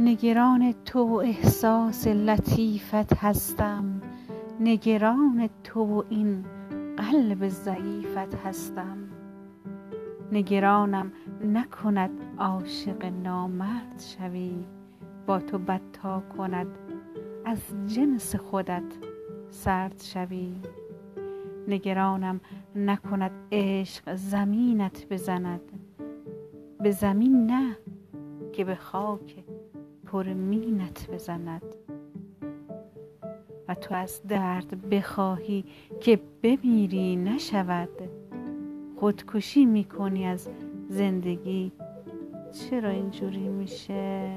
نگران تو و احساس لطیفت هستم. نگران تو و این قلب ضعیفت هستم. نگرانم نکند عاشق نامرد شوی. با تو بد تا کند از جنس خودت سرد شوی. نگرانم نکند عشق زمینت بزند. به زمین نه که به خاک پرمینت بزند. و تو از درد بخواهی که بمیری نشود. خودکشی می‌کنی از زندگی. چرا اینجوری میشه؟